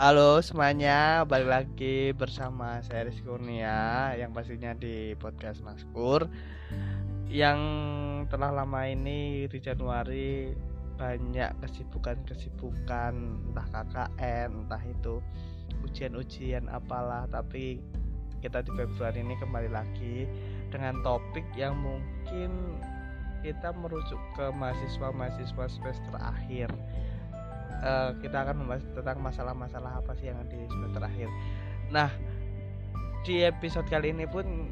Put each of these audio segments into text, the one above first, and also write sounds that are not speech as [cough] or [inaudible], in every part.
Halo semuanya, balik lagi bersama saya Rizky Kurnia yang pastinya di podcast Maskur yang telah lama ini di Januari banyak kesibukan-kesibukan entah KKN, entah itu ujian-ujian apalah tapi kita di Februari ini kembali lagi dengan topik yang mungkin kita merujuk ke mahasiswa-mahasiswa semester akhir uh, kita akan membahas tentang masalah-masalah apa sih yang di semester terakhir. Nah, di episode kali ini pun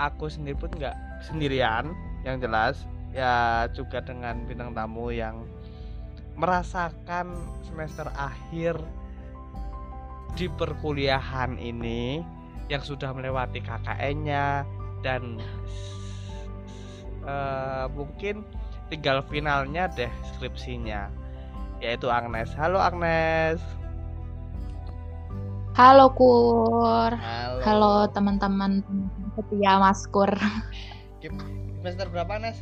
aku sendiri pun nggak sendirian, yang jelas ya juga dengan bintang tamu yang merasakan semester akhir di perkuliahan ini yang sudah melewati KKN-nya dan uh, mungkin tinggal finalnya deh skripsinya yaitu Agnes. Halo Agnes. Halo Kur. Halo, Halo teman-teman setia Maskur. Semester berapa Agnes?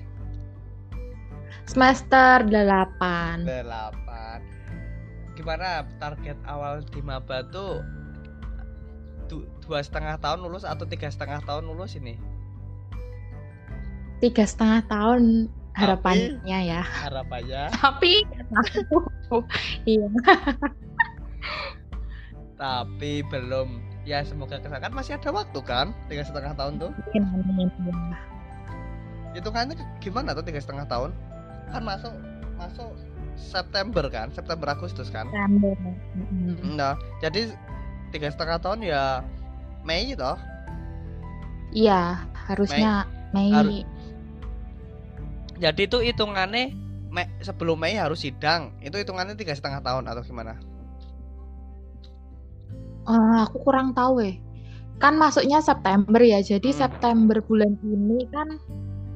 Semester 8. 8. Gimana target awal di maba tuh dua setengah tahun lulus atau tiga setengah tahun lulus ini? Tiga setengah tahun harapannya tapi, ya. harapannya. [laughs] Tapi iya. Tapi belum. Ya semoga ke sana kan masih ada waktu kan? Tiga setengah tahun tuh. Itu kan gimana tuh tiga setengah tahun? Kan masuk masuk September kan? September Agustus kan? September. Nah jadi tiga setengah tahun ya Mei toh? Iya harusnya Mei, Mei. Har jadi itu hitungannya me, sebelum Mei harus sidang itu hitungannya tiga setengah tahun atau gimana? Uh, aku kurang tahu eh. Kan masuknya September ya jadi hmm. September bulan ini kan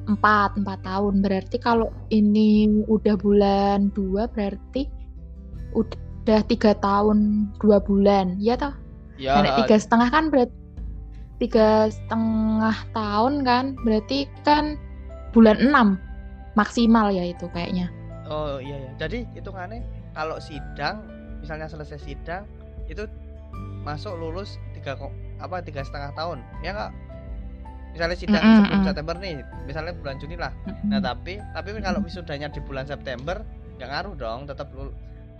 empat empat tahun. Berarti kalau ini udah bulan dua berarti udah tiga tahun dua bulan. Ya toh? Ya. Tiga setengah kan berarti tiga setengah tahun kan berarti kan bulan enam maksimal ya itu kayaknya. Oh iya ya jadi hitungannya kalau sidang misalnya selesai sidang itu masuk lulus tiga apa tiga setengah tahun. Ya nggak? Misalnya sidang mm -hmm. sebelum September nih misalnya bulan Juni lah. Mm -hmm. nah tapi tapi kalau wisudanya di bulan September nggak ngaruh dong tetap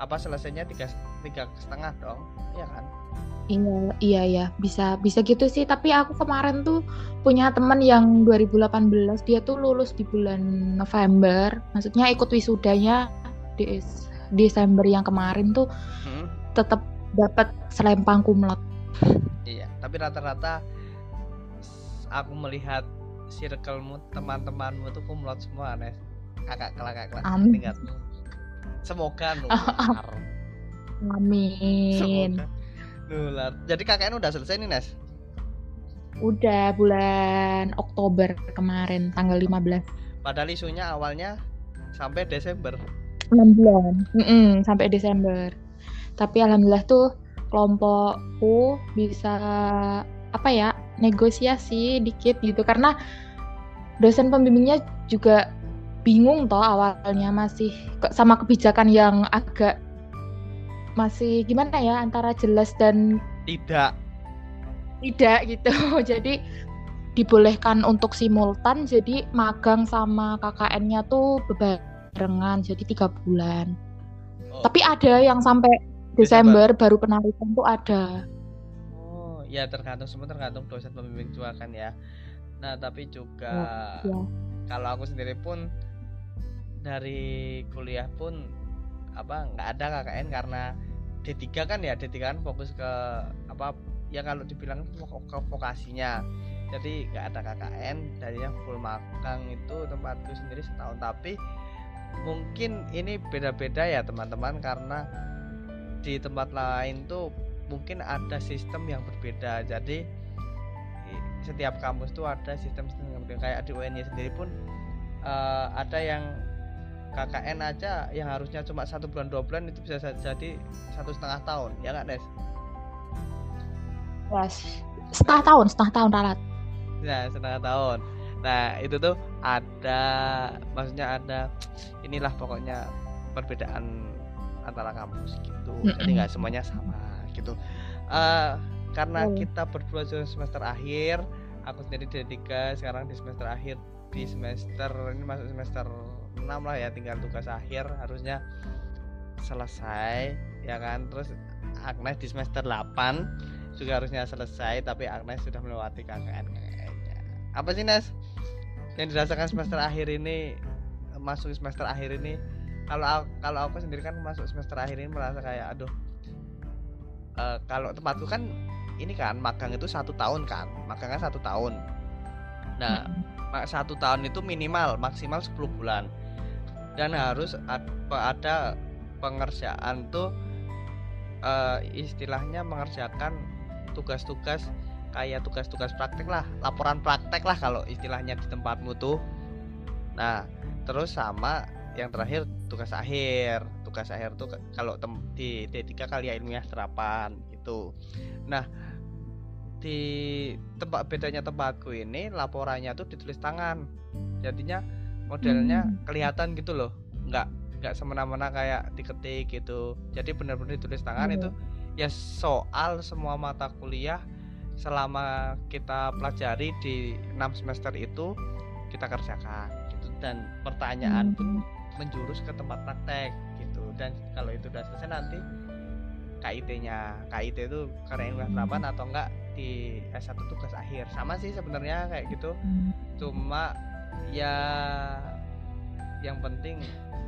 apa selesainya tiga tiga setengah dong ya kan Iya, iya ya, bisa bisa gitu sih. Tapi aku kemarin tuh punya teman yang 2018 dia tuh lulus di bulan November. Maksudnya ikut wisudanya di Desember yang kemarin tuh hmm. tetap dapat selempang kumlot. Iya, tapi rata-rata aku melihat circlemu teman-temanmu tuh kumlot semua, Nes. Kakak kakak kelas tingkatmu. Semoga [laughs] nular. Amin. Semoga Nular. Jadi KKN udah selesai nih, Nes? Udah bulan Oktober kemarin, tanggal 15. Padahal isunya awalnya sampai Desember. 6 bulan. Mm -mm, sampai Desember. Tapi alhamdulillah tuh kelompokku bisa apa ya negosiasi dikit gitu karena dosen pembimbingnya juga bingung toh awalnya masih sama kebijakan yang agak masih gimana ya antara jelas dan tidak. tidak gitu. [laughs] Jadi dibolehkan untuk simultan jadi magang sama KKN-nya tuh bebarengan jadi tiga bulan. Oh. tapi ada yang sampai Desember, Desember baru penarikan tuh ada. Oh ya tergantung semua tergantung dosen pembimbing juga kan ya. Nah tapi juga oh, ya. kalau aku sendiri pun dari kuliah pun apa nggak ada KKN karena D3 kan ya D3 kan fokus ke apa ya kalau dibilang ke vokasinya. Jadi nggak ada KKN dari yang full magang itu tempatku sendiri setahun. Tapi mungkin ini beda-beda ya teman-teman karena di tempat lain tuh mungkin ada sistem yang berbeda. Jadi setiap kampus tuh ada sistem sistem yang berbeda. Kayak di UNY sendiri pun uh, ada yang KKN aja yang harusnya cuma satu bulan dua bulan itu bisa jadi satu setengah tahun ya nggak Des? Yes. setengah tahun setengah tahun ralat ya setengah tahun nah itu tuh ada maksudnya ada inilah pokoknya perbedaan antara kampus gitu jadi nggak semuanya sama gitu Eh, karena Betul. kita berdua sudah semester akhir aku sendiri di tiga sekarang di semester akhir di semester ini masuk semester 6 lah ya tinggal tugas akhir harusnya selesai ya kan? Terus Agnes di semester 8 juga harusnya selesai tapi Agnes sudah melewati KKN kayaknya. Apa sih Nes? Yang dirasakan semester akhir ini masuk semester akhir ini kalau kalau aku sendiri kan masuk semester akhir ini merasa kayak aduh eh, kalau tempatku kan ini kan magang itu satu tahun kan magangnya satu tahun. Nah ma- satu tahun itu minimal maksimal 10 bulan dan harus ad- ada pengerjaan tuh eh, istilahnya mengerjakan tugas-tugas kayak tugas-tugas praktek lah laporan praktek lah kalau istilahnya di tempatmu tuh. Nah terus sama yang terakhir tugas akhir. Tugas akhir tuh kalau di D3 kali ya ilmiah serapan gitu. Nah di tempat bedanya tempatku ini laporannya tuh ditulis tangan. Jadinya modelnya Hmm. kelihatan gitu loh. Nggak nggak semena-mena kayak diketik gitu. Jadi benar-benar ditulis tangan Iya. itu ya soal semua mata kuliah selama kita pelajari di 6 semester itu kita kerjakan gitu. Dan pertanyaan pun menjurus ke tempat praktek gitu. Dan kalau itu udah selesai nanti KIT-nya KIT itu karena ilmiah terapan atau enggak di S1 tugas akhir. Sama sih sebenarnya kayak gitu. Cuma ya yang penting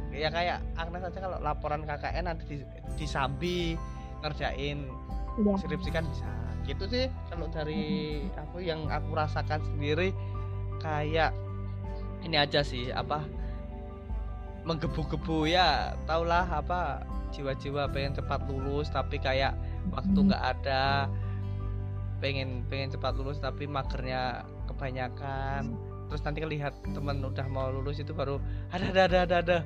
ya kayak Agnes aja kalau laporan KKN nanti di, disambi ngerjain Iya. skripsi kan bisa gitu sih kalau dari aku yang aku rasakan sendiri kayak ini aja sih apa menggebu-gebu ya taulah apa jiwa-jiwa pengen cepat lulus tapi kayak waktu Hmm. nggak ada pengen pengen cepat lulus tapi magernya kebanyakan terus nanti lihat temen udah mau lulus itu baru ada ada ada ada, ada.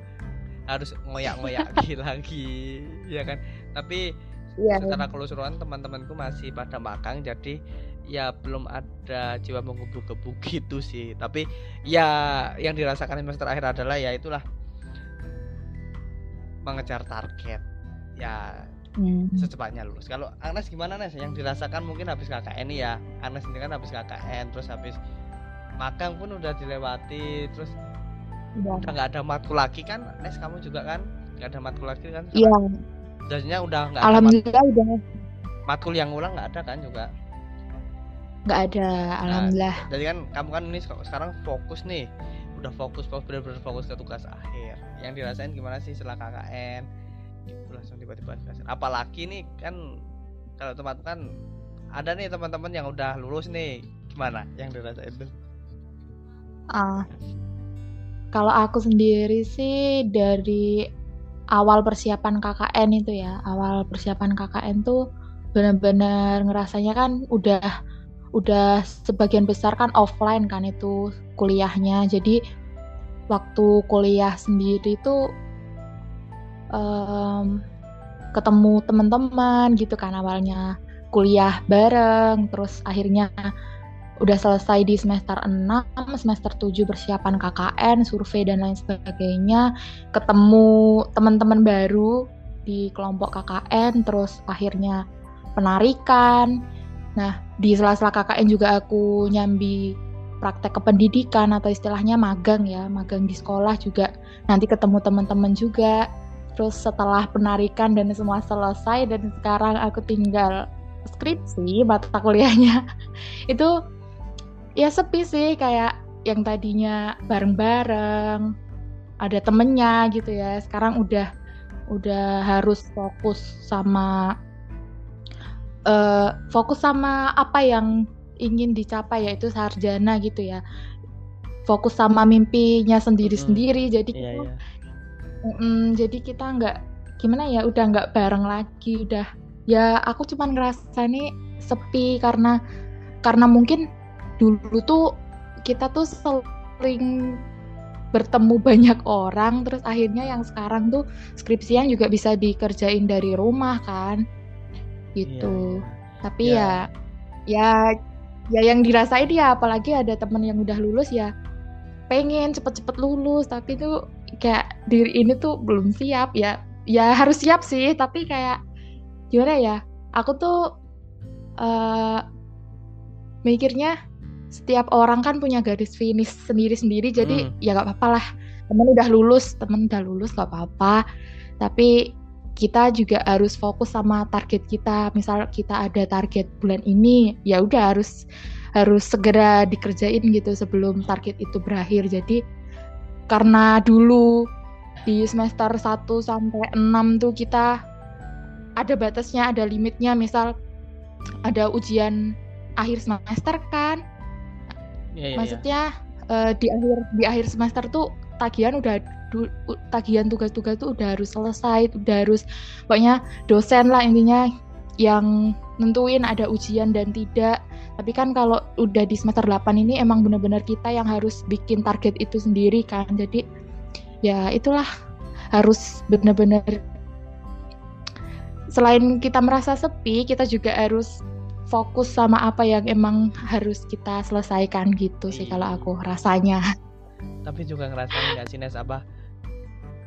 harus ngoyak-ngoyak [laughs] lagi lagi ya kan tapi Iya. secara keseluruhan teman-temanku masih pada magang jadi ya belum ada jiwa menggebu-gebu gitu sih tapi ya yang dirasakan semester akhir adalah ya itulah mengejar target ya Hmm. secepatnya lulus kalau Agnes gimana Nes yang dirasakan mungkin habis KKN ya Agnes sendiri kan habis KKN terus habis magang pun udah dilewati terus Udah. udah nggak ada matkul lagi kan Nes kamu juga kan? Nggak ada matkul lagi kan? Iya, Biasanya udah nggak alhamdulillah udah. Matkul yang ulang nggak ada kan juga? Nggak ada, alhamdulillah. jadi kan kamu kan ini sek- sekarang fokus nih udah fokus fokus bener-bener fokus ke tugas akhir. Yang dirasain gimana sih setelah KKN gitu langsung tiba-tiba dirasain. Apalagi nih kan kalau teman kan ada nih teman-teman yang udah lulus nih gimana yang dirasain tuh Ah, kalau aku sendiri sih dari awal persiapan KKN itu ya, awal persiapan KKN tuh benar-benar ngerasanya kan udah udah sebagian besar kan offline kan itu kuliahnya. Jadi waktu kuliah sendiri tuh em, ketemu teman-teman gitu kan awalnya kuliah bareng, terus akhirnya udah selesai di semester 6, semester 7 persiapan KKN, survei dan lain sebagainya, ketemu teman-teman baru di kelompok KKN, terus akhirnya penarikan. Nah, di sela-sela KKN juga aku nyambi praktek kependidikan atau istilahnya magang ya, magang di sekolah juga nanti ketemu teman-teman juga. Terus setelah penarikan dan semua selesai dan sekarang aku tinggal skripsi mata kuliahnya [laughs] itu ya sepi sih kayak yang tadinya bareng-bareng ada temennya gitu ya. Sekarang udah udah harus fokus sama eh, fokus sama apa yang ingin dicapai yaitu sarjana gitu ya. Fokus sama mimpinya sendiri-sendiri jadi iya kita iya. Mm, jadi kita nggak gimana ya udah nggak bareng lagi udah. Ya aku cuman ngerasa nih sepi karena karena mungkin dulu tuh kita tuh sering bertemu banyak orang terus akhirnya yang sekarang tuh skripsian juga bisa dikerjain dari rumah kan? Gitu. Iya, tapi Ya. ya ya ya yang dirasain ya apalagi ada temen yang udah lulus ya pengen cepet-cepet lulus tapi tuh kayak diri ini tuh belum siap. Ya ya harus siap sih tapi kayak gimana ya aku tuh uh, mikirnya setiap orang kan punya garis finish sendiri-sendiri jadi hmm. ya gak apa-apa lah. Temen udah lulus temen udah lulus gak apa-apa. Tapi kita juga harus fokus sama target kita. Misal kita ada target bulan ini ya udah harus harus segera dikerjain gitu sebelum target itu berakhir. Jadi karena dulu di semester 1 sampai 6 tuh kita ada batasnya ada limitnya. Misal ada ujian akhir semester kan yeah, yeah, maksudnya yeah. Uh, di akhir di akhir semester tuh tagihan udah du, tagihan tugas-tugas tuh udah harus selesai udah harus pokoknya dosen lah intinya yang nentuin ada ujian dan tidak tapi kan kalau udah di semester 8 ini emang bener-bener kita yang harus bikin target itu sendiri kan jadi ya itulah harus bener-bener selain kita merasa sepi kita juga harus fokus sama apa yang emang harus kita selesaikan gitu sih kalau aku rasanya. [laughs] Tapi juga ngerasain nggak sih Nes? Apa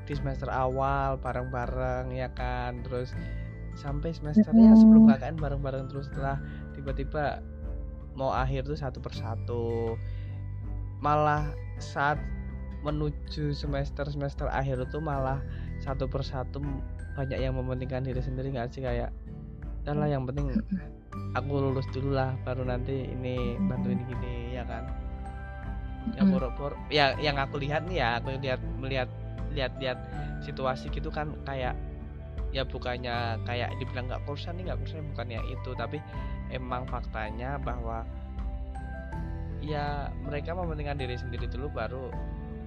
di semester awal bareng-bareng ya kan? Terus sampai semesternya hmm. sebelum KKN bareng-bareng terus setelah tiba-tiba mau akhir tuh satu persatu. Malah saat menuju semester semester akhir itu malah satu persatu banyak yang mementingkan diri sendiri nggak sih? Kayak dan lah yang penting aku lulus dulu lah baru nanti ini bantuin gini ya kan? Yang boro-boro ya yang aku lihat nih ya aku lihat melihat lihat-lihat situasi gitu kan kayak ya bukannya kayak dibilang nggak kursan nih nggak kursan bukannya itu. Tapi emang faktanya bahwa ya mereka mementingkan diri sendiri dulu baru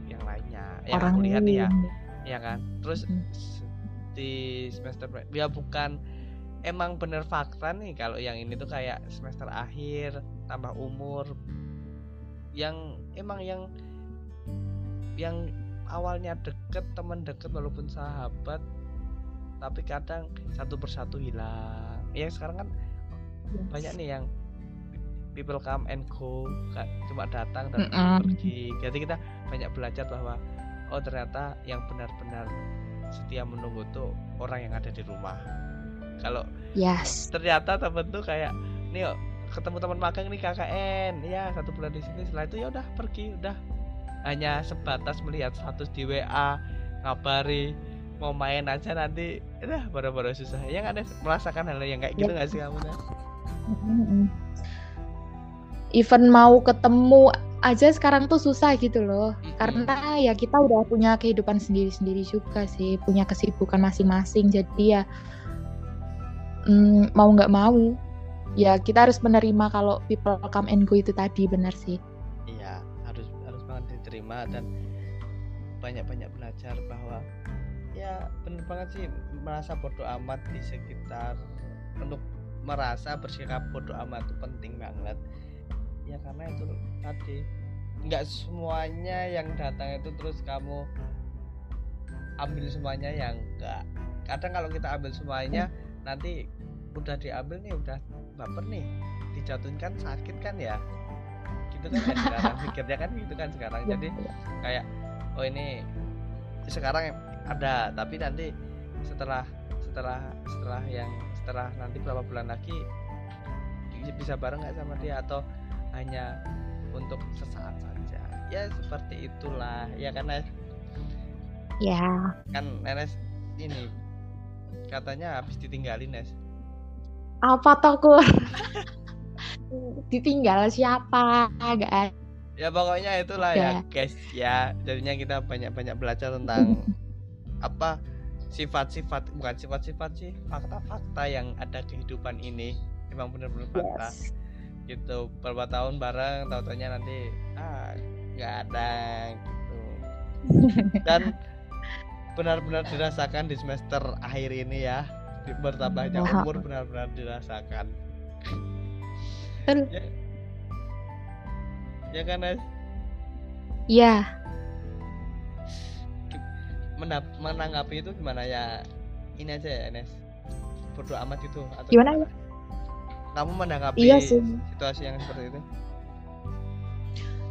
yang lainnya. Yang Orang aku lihat nih ya ya kan? Terus di semester ya bukan emang bener fakta nih kalau yang ini tuh kayak semester akhir tambah umur yang emang yang yang awalnya deket teman deket walaupun sahabat tapi kadang satu persatu hilang ya sekarang kan yes. banyak nih yang people come and go cuma datang dan mm -hmm. pergi jadi kita banyak belajar bahwa oh ternyata yang benar-benar setia menunggu tuh orang yang ada di rumah kalau yes. ternyata temen tuh kayak nih yuk, ketemu teman magang nih KKN ya satu bulan di sini. Setelah itu ya udah pergi udah. Hanya sebatas melihat status di WA ngabari mau main aja nanti udah baru-baru susah. Ya nggak ada merasakan hal yang kayak gitu nggak sih kamu nih even mau ketemu aja sekarang tuh susah gitu loh. Mm-hmm. karena ya kita udah punya kehidupan sendiri-sendiri juga sih punya kesibukan masing-masing. Jadi ya mm, mau nggak mau ya kita harus menerima kalau people come and go itu tadi benar sih. Iya harus harus banget diterima dan banyak-banyak belajar bahwa ya benar banget sih merasa bodoh amat di sekitar untuk merasa bersikap bodoh amat itu penting banget. Ya karena itu tadi nggak semuanya yang datang itu terus kamu ambil semuanya yang enggak kadang kalau kita ambil semuanya nanti udah diambil nih udah baper nih. Dijatuhin kan sakit kan ya? Gitu kan [laughs] sekarang pikirnya kan gitu kan sekarang. Iya, jadi kayak oh ini sekarang ada tapi nanti setelah setelah setelah yang setelah nanti berapa bulan lagi bisa bareng nggak sama dia? Atau hanya untuk sesaat saja? Ya seperti itulah. Ya kan Nes ya kan Nes ini katanya habis ditinggalin Nes apa toko [laughs] ditinggal siapa? Agak ya pokoknya itulah ya. ya guys. Ya jadinya kita banyak-banyak belajar tentang [laughs] apa sifat-sifat bukan sifat-sifat sih fakta-fakta yang ada kehidupan ini. Memang benar-benar fakta. Yes. gitu beberapa tahun bareng tahu-tahunya nanti ah nggak ada gitu. [laughs] Dan benar-benar dirasakan di semester akhir ini ya bertambahnya umur benar-benar dirasakan ya, ya kan Nes? Iya. menanggapi itu gimana ya? Ini aja ya Nes. Bodo amat itu atau gimana? gimana? Kamu menanggapi iya sih. situasi yang seperti itu?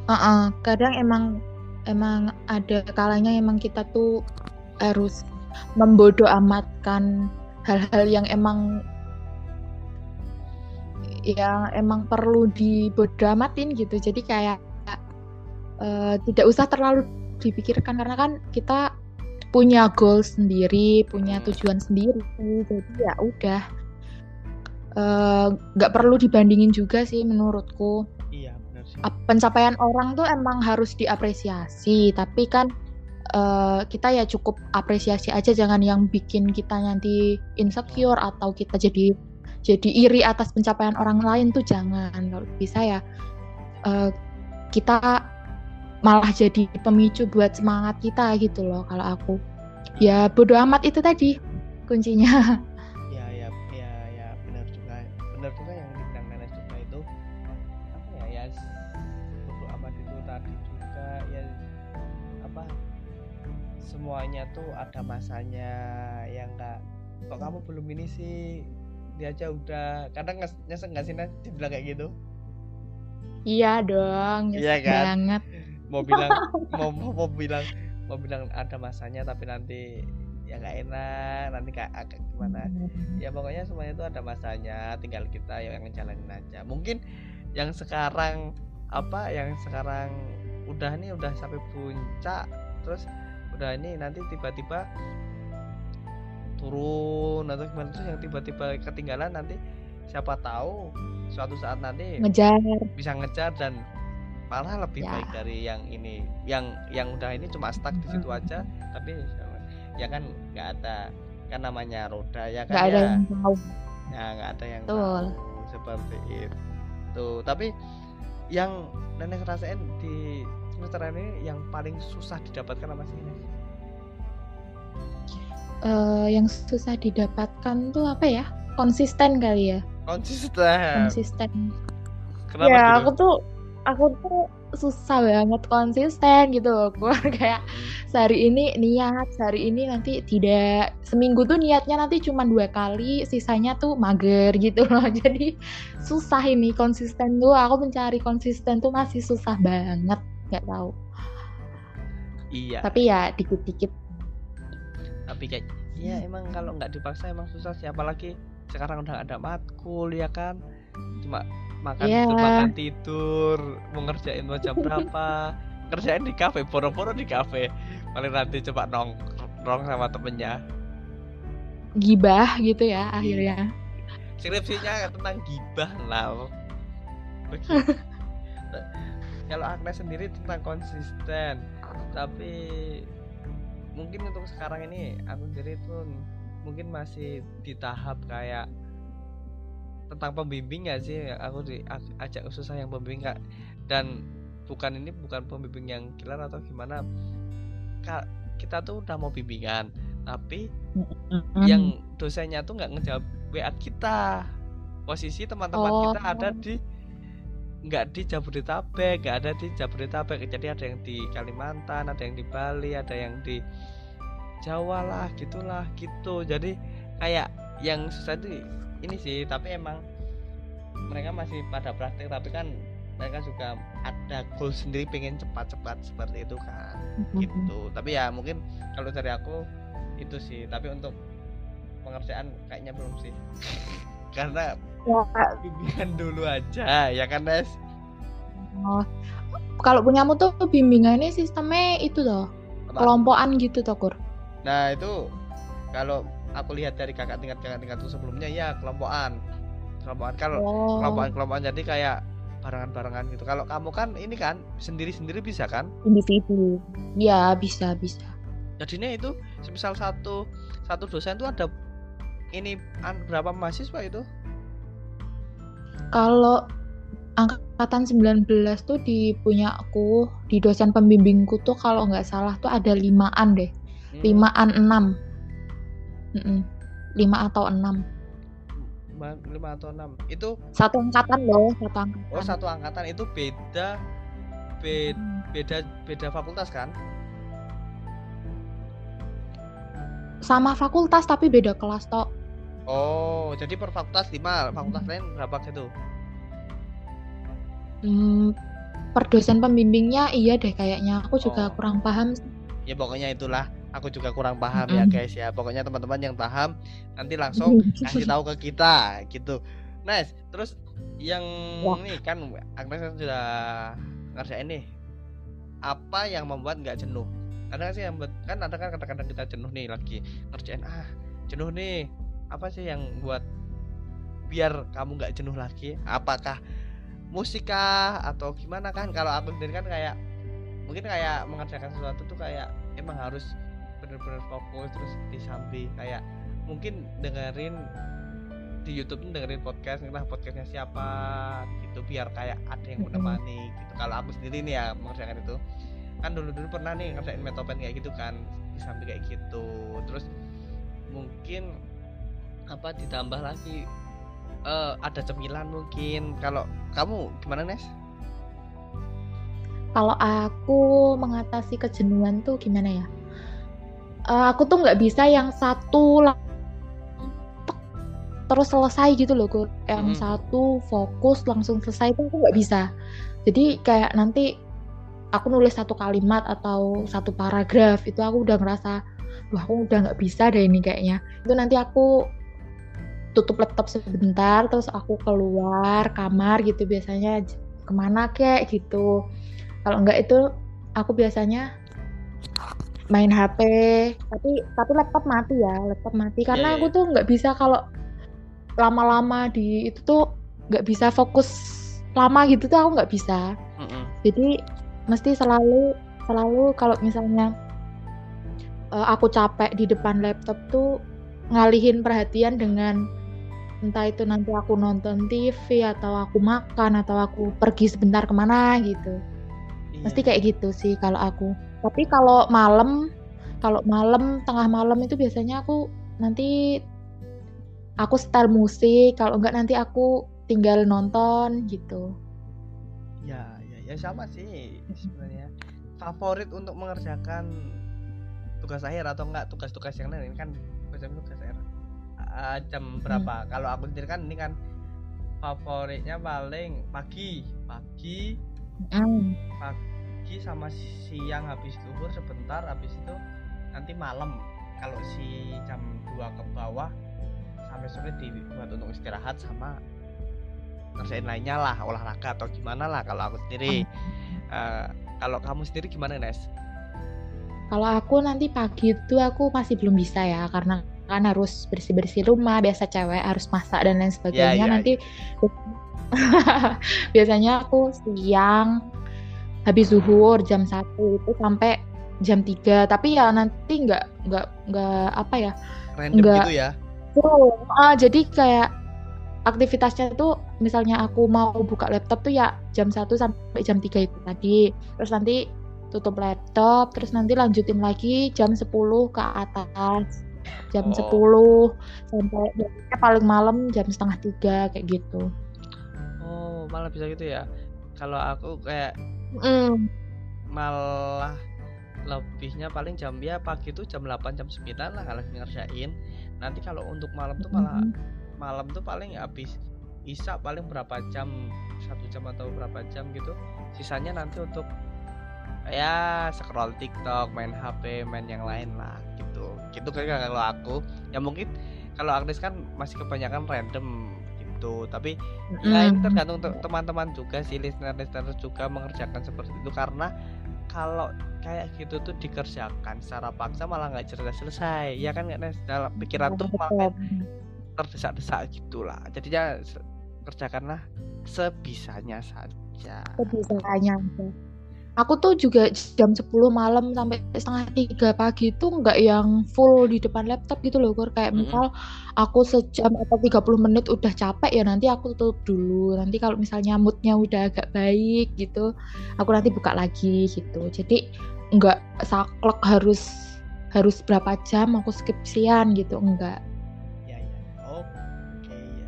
Uh -uh, kadang emang emang ada kalanya emang kita tuh harus membodoh amatkan hal-hal yang emang yang emang perlu dibodoh amatin gitu. Jadi kayak uh, tidak usah terlalu dipikirkan karena kan kita punya goal sendiri punya hmm. tujuan sendiri. Jadi ya udah eh, nggak uh, perlu dibandingin juga sih menurutku. Iya benar sih. Pencapaian orang tuh emang harus diapresiasi tapi kan uh, kita ya cukup apresiasi aja jangan yang bikin kita nanti insecure atau kita jadi jadi iri atas pencapaian orang lain tuh jangan. Kalau bisa ya uh, kita malah jadi pemicu buat semangat kita gitu loh kalau aku. Ya bodoh amat itu tadi kuncinya [laughs] semuanya tuh ada masanya. Yang enggak kok kamu belum ini sih? Dia aja udah kadang nyesek nggak sih nanti dibilang kayak gitu? Iya dong iya kan? banget. Mau bilang mau, mau mau bilang mau bilang ada masanya tapi nanti ya nggak enak nanti kayak agak gimana. Hmm. ya pokoknya semuanya itu ada masanya tinggal kita yang ngejalanin aja. Mungkin yang sekarang apa yang sekarang udah nih udah sampai puncak terus udah ini nanti tiba-tiba turun atau gimana terus yang tiba-tiba ketinggalan nanti siapa tahu suatu saat nanti ngejar. bisa ngejar dan malah lebih ya. baik dari yang ini. Yang yang udah ini cuma stuck di situ aja tapi ya kan nggak ada kan namanya roda ya kan gak ya? ada yang tahu. Ya nggak ada yang Betul. tahu seperti itu. Tapi yang nenek rasain di semester ini yang paling susah didapatkan apa sih uh, yang susah didapatkan tuh apa ya? Konsisten kali ya. Konsisten. Konsisten. Kenapa ya gitu? aku tuh aku tuh susah banget konsisten gitu loh gue [laughs] kayak hmm. sehari ini niat sehari ini nanti tidak. Seminggu tuh niatnya nanti cuma dua kali sisanya tuh mager gitu loh. [laughs] Jadi susah ini konsisten tuh. Aku mencari konsisten tuh masih susah banget nggak tahu. Iya. Tapi ya dikit-dikit. Tapi kayak ya emang kalau nggak dipaksa emang susah sih apalagi sekarang udah ada matkul ya kan? Cuma makan yeah. tidur, makan tidur mau ngerjain mau jam berapa? [laughs] Ngerjain di kafe boro-boro di kafe. Paling nanti coba nongkrong sama temennya. Gibah gitu ya akhirnya. Skripsinya tentang gibah lah [laughs] kalau Agnes sendiri tentang konsisten tapi mungkin untuk sekarang ini aku sendiri pun mungkin masih di tahap kayak tentang pembimbing ya sih? Aku di ajak susah yang pembimbing kak. Dan bukan ini bukan pembimbing yang killer atau gimana. Kak kita tuh udah mau bimbingan tapi yang dosennya tuh nggak ngejawab WA kita. Posisi teman-teman oh. kita ada di nggak di Jabodetabek nggak ada di Jabodetabek. Jadi ada yang di Kalimantan ada yang di Bali ada yang di Jawa lah gitulah gitu. Jadi kayak yang susah itu ini sih tapi emang mereka masih pada praktek tapi kan mereka juga ada goal sendiri pengen cepat-cepat seperti itu kan mm-hmm. gitu. Tapi ya mungkin kalau dari aku itu sih tapi untuk pengerjaan kayaknya belum sih. [laughs] Karena ya. bimbingan dulu aja ya kan Nes oh. kalau punyamu tuh bimbingannya sistemnya itu tuh kelompokan gitu tokur nah itu kalau aku lihat dari kakak tingkat kakak tingkat sebelumnya ya kelompokan. Kelompokan kalau oh. kelompokan kelompokan. Jadi kayak barengan-barengan gitu. Kalau kamu kan ini kan sendiri-sendiri bisa kan? Individu. Ya bisa bisa. Jadinya itu misal satu satu dosen itu ada ini berapa mahasiswa itu kalau angkatan 19 tuh di punya aku di dosen pembimbingku tuh kalau nggak salah tuh ada limaan deh. Hmm. limaan enam. Lima atau enam. Lima atau enam. Itu satu angkatan loh satu angkatan. Oh satu angkatan. Itu beda beda beda beda fakultas kan? Sama fakultas tapi beda kelas toh oh jadi per fakultas lima fakultas lain berapa gitu hmm, per dosen pembimbingnya iya deh kayaknya aku juga Oh. kurang paham ya pokoknya itulah aku juga kurang paham ya Mm-mm. guys ya pokoknya teman-teman yang paham nanti langsung kasih tahu ke kita gitu nice terus yang Wah. nih kan Agnes kan sudah ngerjain nih apa yang membuat nggak jenuh ada sih yang buat- kan ada kan kadang-kadang kita jenuh nih lagi ngerjain ah jenuh nih apa sih yang buat biar kamu nggak jenuh lagi? Apakah musikah atau gimana kan? Kalau aku sendiri kan kayak mungkin kayak mengerjakan sesuatu tuh kayak emang harus bener-bener fokus terus disambi kayak mungkin dengerin di YouTube dengerin podcast entah podcastnya siapa? gitu biar kayak ada yang menemani gitu. Kalau aku sendiri nih ya mengerjakan itu kan dulu dulu pernah nih ngerjain metopen kayak gitu kan disambi kayak gitu. Terus mungkin apa ditambah lagi eh, ada cemilan mungkin kalau kamu gimana Nes? Kalau aku mengatasi kejenuhan tuh gimana ya? Eh, aku tuh nggak bisa yang satu terus selesai gitu loh, Gur. Yang Mm-mm. satu fokus langsung selesai itu aku nggak bisa. Jadi kayak nanti aku nulis satu kalimat atau satu paragraf itu aku udah ngerasa, wah aku udah nggak bisa deh ini kayaknya. Itu nanti aku tutup laptop sebentar, terus aku keluar kamar gitu biasanya ke mana kek gitu. Kalau enggak itu aku biasanya main HP tapi tapi laptop mati ya laptop mati. Karena iya, aku tuh nggak bisa kalau lama-lama di itu tuh nggak bisa fokus lama gitu tuh aku nggak bisa. Jadi mesti selalu selalu kalau misalnya eh, aku capek di depan laptop tuh ngalihin perhatian dengan entah itu nanti aku nonton TV atau aku makan atau aku pergi sebentar ke mana gitu Iya. mesti kayak gitu sih kalau aku tapi kalau malam kalau malam tengah malam itu biasanya aku nanti aku setel musik kalau enggak nanti aku tinggal nonton gitu Ya, ya, ya sama sih sebenarnya. Favorit untuk mengerjakan tugas akhir atau enggak tugas-tugas yang lain kan macam tugas Ah, jam berapa? Kalau aku sendiri kan ini kan favoritnya paling pagi, pagi, Mm. pagi sama siang habis zuhur sebentar habis itu nanti malam. Kalau si jam 2 ke bawah sampai sore dibuat untuk istirahat sama ngerjain lainnya lah olahraga atau gimana lah kalau aku sendiri Eh, kalau kamu sendiri gimana Nes? Kalau aku nanti pagi itu aku masih belum bisa ya karena kan harus bersih-bersih rumah, biasa cewek harus masak dan lain sebagainya. ya, nanti [laughs] biasanya aku siang habis zuhur jam 1 itu sampai jam 3. Tapi ya nanti nggak nggak nggak apa ya? Random Enggak. gitu ya? Ah, jadi kayak aktivitasnya tuh misalnya aku mau buka laptop tuh ya jam 1 sampai jam 3 itu tadi. Terus nanti tutup laptop, terus nanti lanjutin lagi jam 10 ke atas. Jam Oh. 10 sampai biasanya paling malam jam setengah tiga kayak gitu. Oh malah bisa gitu ya? Kalau aku kayak Mm. malah lebihnya paling jam ya pagi tuh jam 8 jam 9 lah kalau ngerjain. Nanti kalau untuk malam tuh malah Mm. malam tuh paling habis Isa paling berapa jam satu jam atau berapa jam gitu sisanya nanti untuk ya scroll TikTok main HP main yang lain lah gitu gitu kayak kalau aku ya mungkin kalau Agnes kan masih kebanyakan random gitu tapi ya ini Mm. tergantung te- teman-teman juga sih listener-listener juga mengerjakan seperti itu karena kalau kayak gitu tuh dikerjakan secara paksa malah nggak cerdas selesai ya kan nggak dalam pikiran tuh malah terdesak-desak gitulah jadinya kerjakanlah sebisanya saja Sebisanya. Aku tuh juga jam 10 malam sampai setengah tiga pagi itu nggak yang full di depan laptop gitu loh, Kur. Kayak Mm-mm. misal aku sejam atau 30 menit udah capek ya nanti aku tutup dulu. Nanti kalau misalnya moodnya udah agak baik gitu, aku nanti buka lagi gitu. Jadi nggak saklek harus harus berapa jam aku skripsian gitu, enggak. ya ya oke ya ya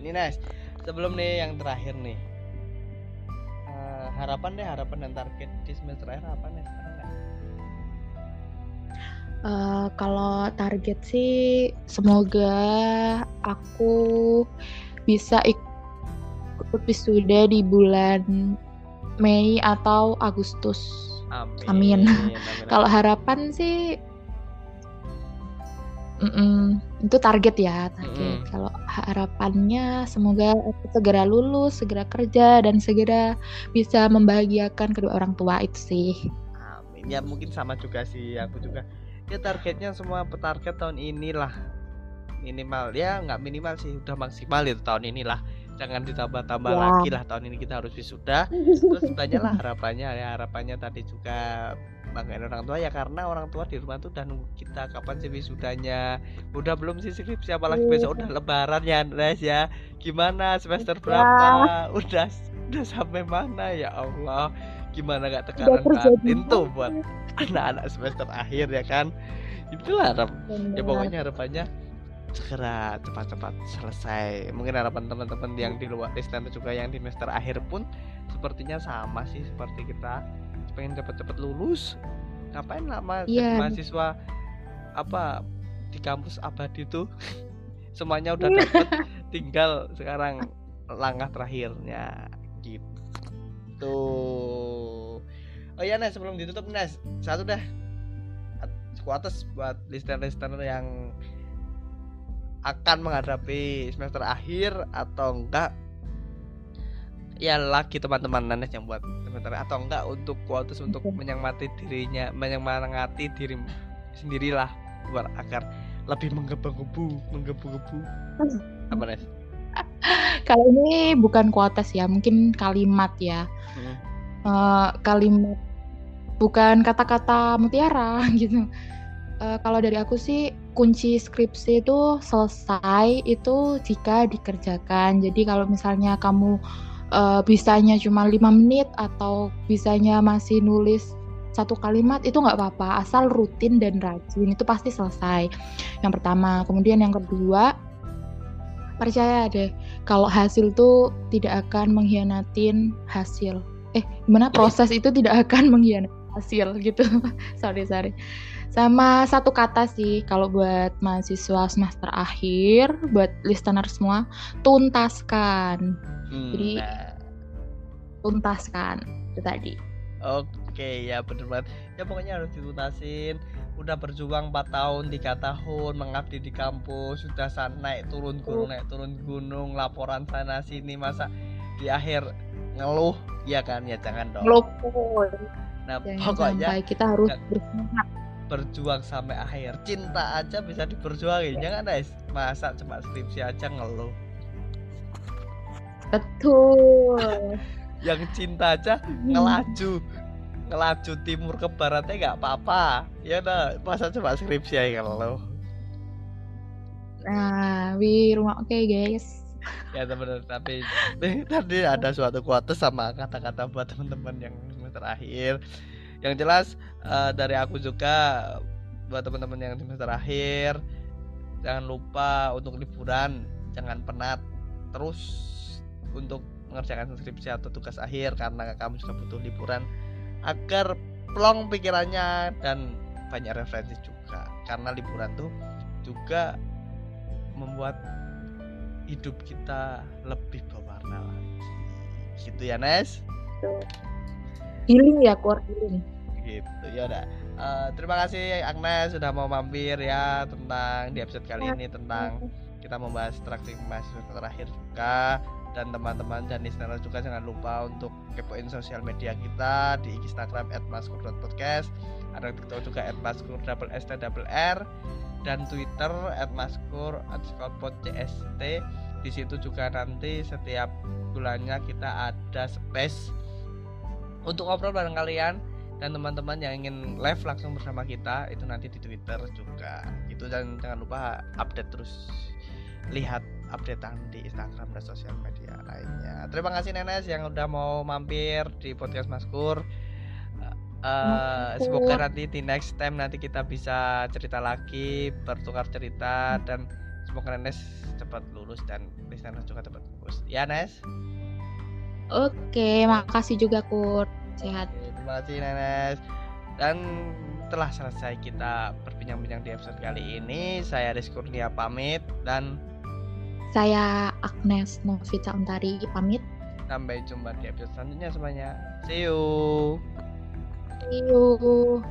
ini Nes sebelum nih yang terakhir nih harapan deh harapan dan target di semester akhir apa Nes Ada nggak? Eh, kalau target sih semoga aku bisa ikut wisuda di bulan Mei atau Agustus. Amin. Amin. [laughs] Kalau harapan sih Mm-mm, itu target ya, target. Mm-mm. Kalau harapannya semoga aku segera lulus, segera kerja dan segera bisa membahagiakan kedua orang tua itu sih. Amin. Ya mungkin sama juga sih aku juga. Ya targetnya semua petarget tahun inilah minimal ya nggak minimal sih udah maksimal itu tahun inilah jangan ditambah-tambah Ya. lagi lah tahun ini kita harus wisuda. Terus banyaklah harapannya ya harapannya tadi juga banggain orang tua. Ya karena orang tua di rumah tuh udah nunggu kita kapan sih wisudanya? Udah belum sih skripsi apalagi Iya. besok udah lebaran ya Andres ya. Gimana semester Ya. berapa? Udah udah sampai mana? Ya Allah gimana gak tekanan batin tuh buat anak-anak semester akhir ya kan? Itulah harap ya pokoknya harapannya segera cepat-cepat selesai. Mungkin harapan teman-teman yang di luar listener juga yang di semester akhir pun sepertinya sama sih seperti kita. Pengen cepet-cepet lulus. Ngapain lama jadi Iya. mahasiswa apa di kampus abadi tuh [laughs] semuanya udah dapet [laughs] tinggal sekarang langkah terakhirnya. Gitu. Oh iya Nes sebelum ditutup Nes satu dah kuates buat listener-listener yang akan menghadapi semester akhir atau enggak ya lagi teman-teman Nanes yang buat semester atau enggak untuk kuatus untuk menyemangati dirinya menyemangati diri sendirilah buat agar lebih menggebu-gebu menggebu-gebu [laughs] apa Nes? Kalau ini bukan kuotas ya, mungkin kalimat ya. Hmm. Eh, kalimat bukan kata-kata mutiara [laughs] gitu. Eh, kalau dari aku sih kunci skripsi itu selesai itu jika dikerjakan. Jadi kalau misalnya kamu eh, bisanya cuma lima menit atau bisanya masih nulis satu kalimat itu nggak apa-apa asal rutin dan rajin itu pasti selesai. Yang pertama, kemudian yang kedua percaya deh kalau hasil tuh tidak akan mengkhianatin hasil. Eh, gimana proses itu tidak akan mengkhianati hasil gitu. [laughs] sorry, sorry. Sama satu kata sih kalau buat mahasiswa semester akhir, buat listener semua, tuntaskan. Hmm, Jadi- nah. Tuntaskan itu tadi. Oke ya bener banget Ya pokoknya harus dituntasin Udah berjuang 4 tahun 3 tahun Mengabdi di kampus Sudah sana naik turun gunung Naik turun gunung Laporan sana sini Masa di akhir ngeluh Ya kan ya jangan dong Ngeluh. Nah Jangan pokoknya sampai kita harus bersemangat. berjuang sampai akhir Cinta aja bisa diperjuangin Jangan guys Masa cuma skripsi aja ngeluh Betul. [laughs] Yang cinta aja ngelaju ngelaju timur ke baratnya nggak apa-apa ya udah masa coba skripsi aja ngeluh Nah, wi rumah oke guys. Ya teman tapi [laughs] tadi ada suatu quotes sama kata-kata buat teman-teman yang semester akhir yang jelas eh, dari aku juga buat teman-teman yang semester akhir jangan lupa untuk liburan jangan penat. Terus untuk mengerjakan skripsi atau tugas akhir karena kamu juga butuh liburan agar plong pikirannya dan banyak referensi juga. Karena liburan tuh juga membuat hidup kita lebih berwarna lagi. Gitu ya Nes? Healing ya, core healing. gitu ya udah. Eh, terima kasih Agnes sudah mau mampir ya tentang di episode kali ini tentang kita membahas traktir mahasiswa terakhir juga. Dan teman-teman dan listener juga jangan lupa untuk kepoin sosial media kita di Instagram @maskur.podcast ada TikTok juga @maskur dan Twitter @maskur underscore pod CST di situ juga nanti setiap bulannya kita ada space untuk ngobrol bareng kalian dan teman-teman yang ingin live langsung bersama kita itu nanti di Twitter juga. Itu dan jangan lupa update terus lihat updatean di Instagram dan sosial media lainnya. Terima kasih Nenes yang udah mau mampir di podcast Maskur Eh, semoga nanti di next time nanti kita bisa cerita lagi bertukar cerita dan semoga Nenes cepat lulus dan listener juga cepat lulus ya Nes Oke, makasih juga Kurt. Sehat. Oke, terima kasih Nenes. Dan telah selesai kita berbincang-bincang di episode kali ini. Saya Rizky Kurnia pamit dan Saya Agnes Novita Untari pamit. sampai jumpa di episode selanjutnya semuanya see you See you.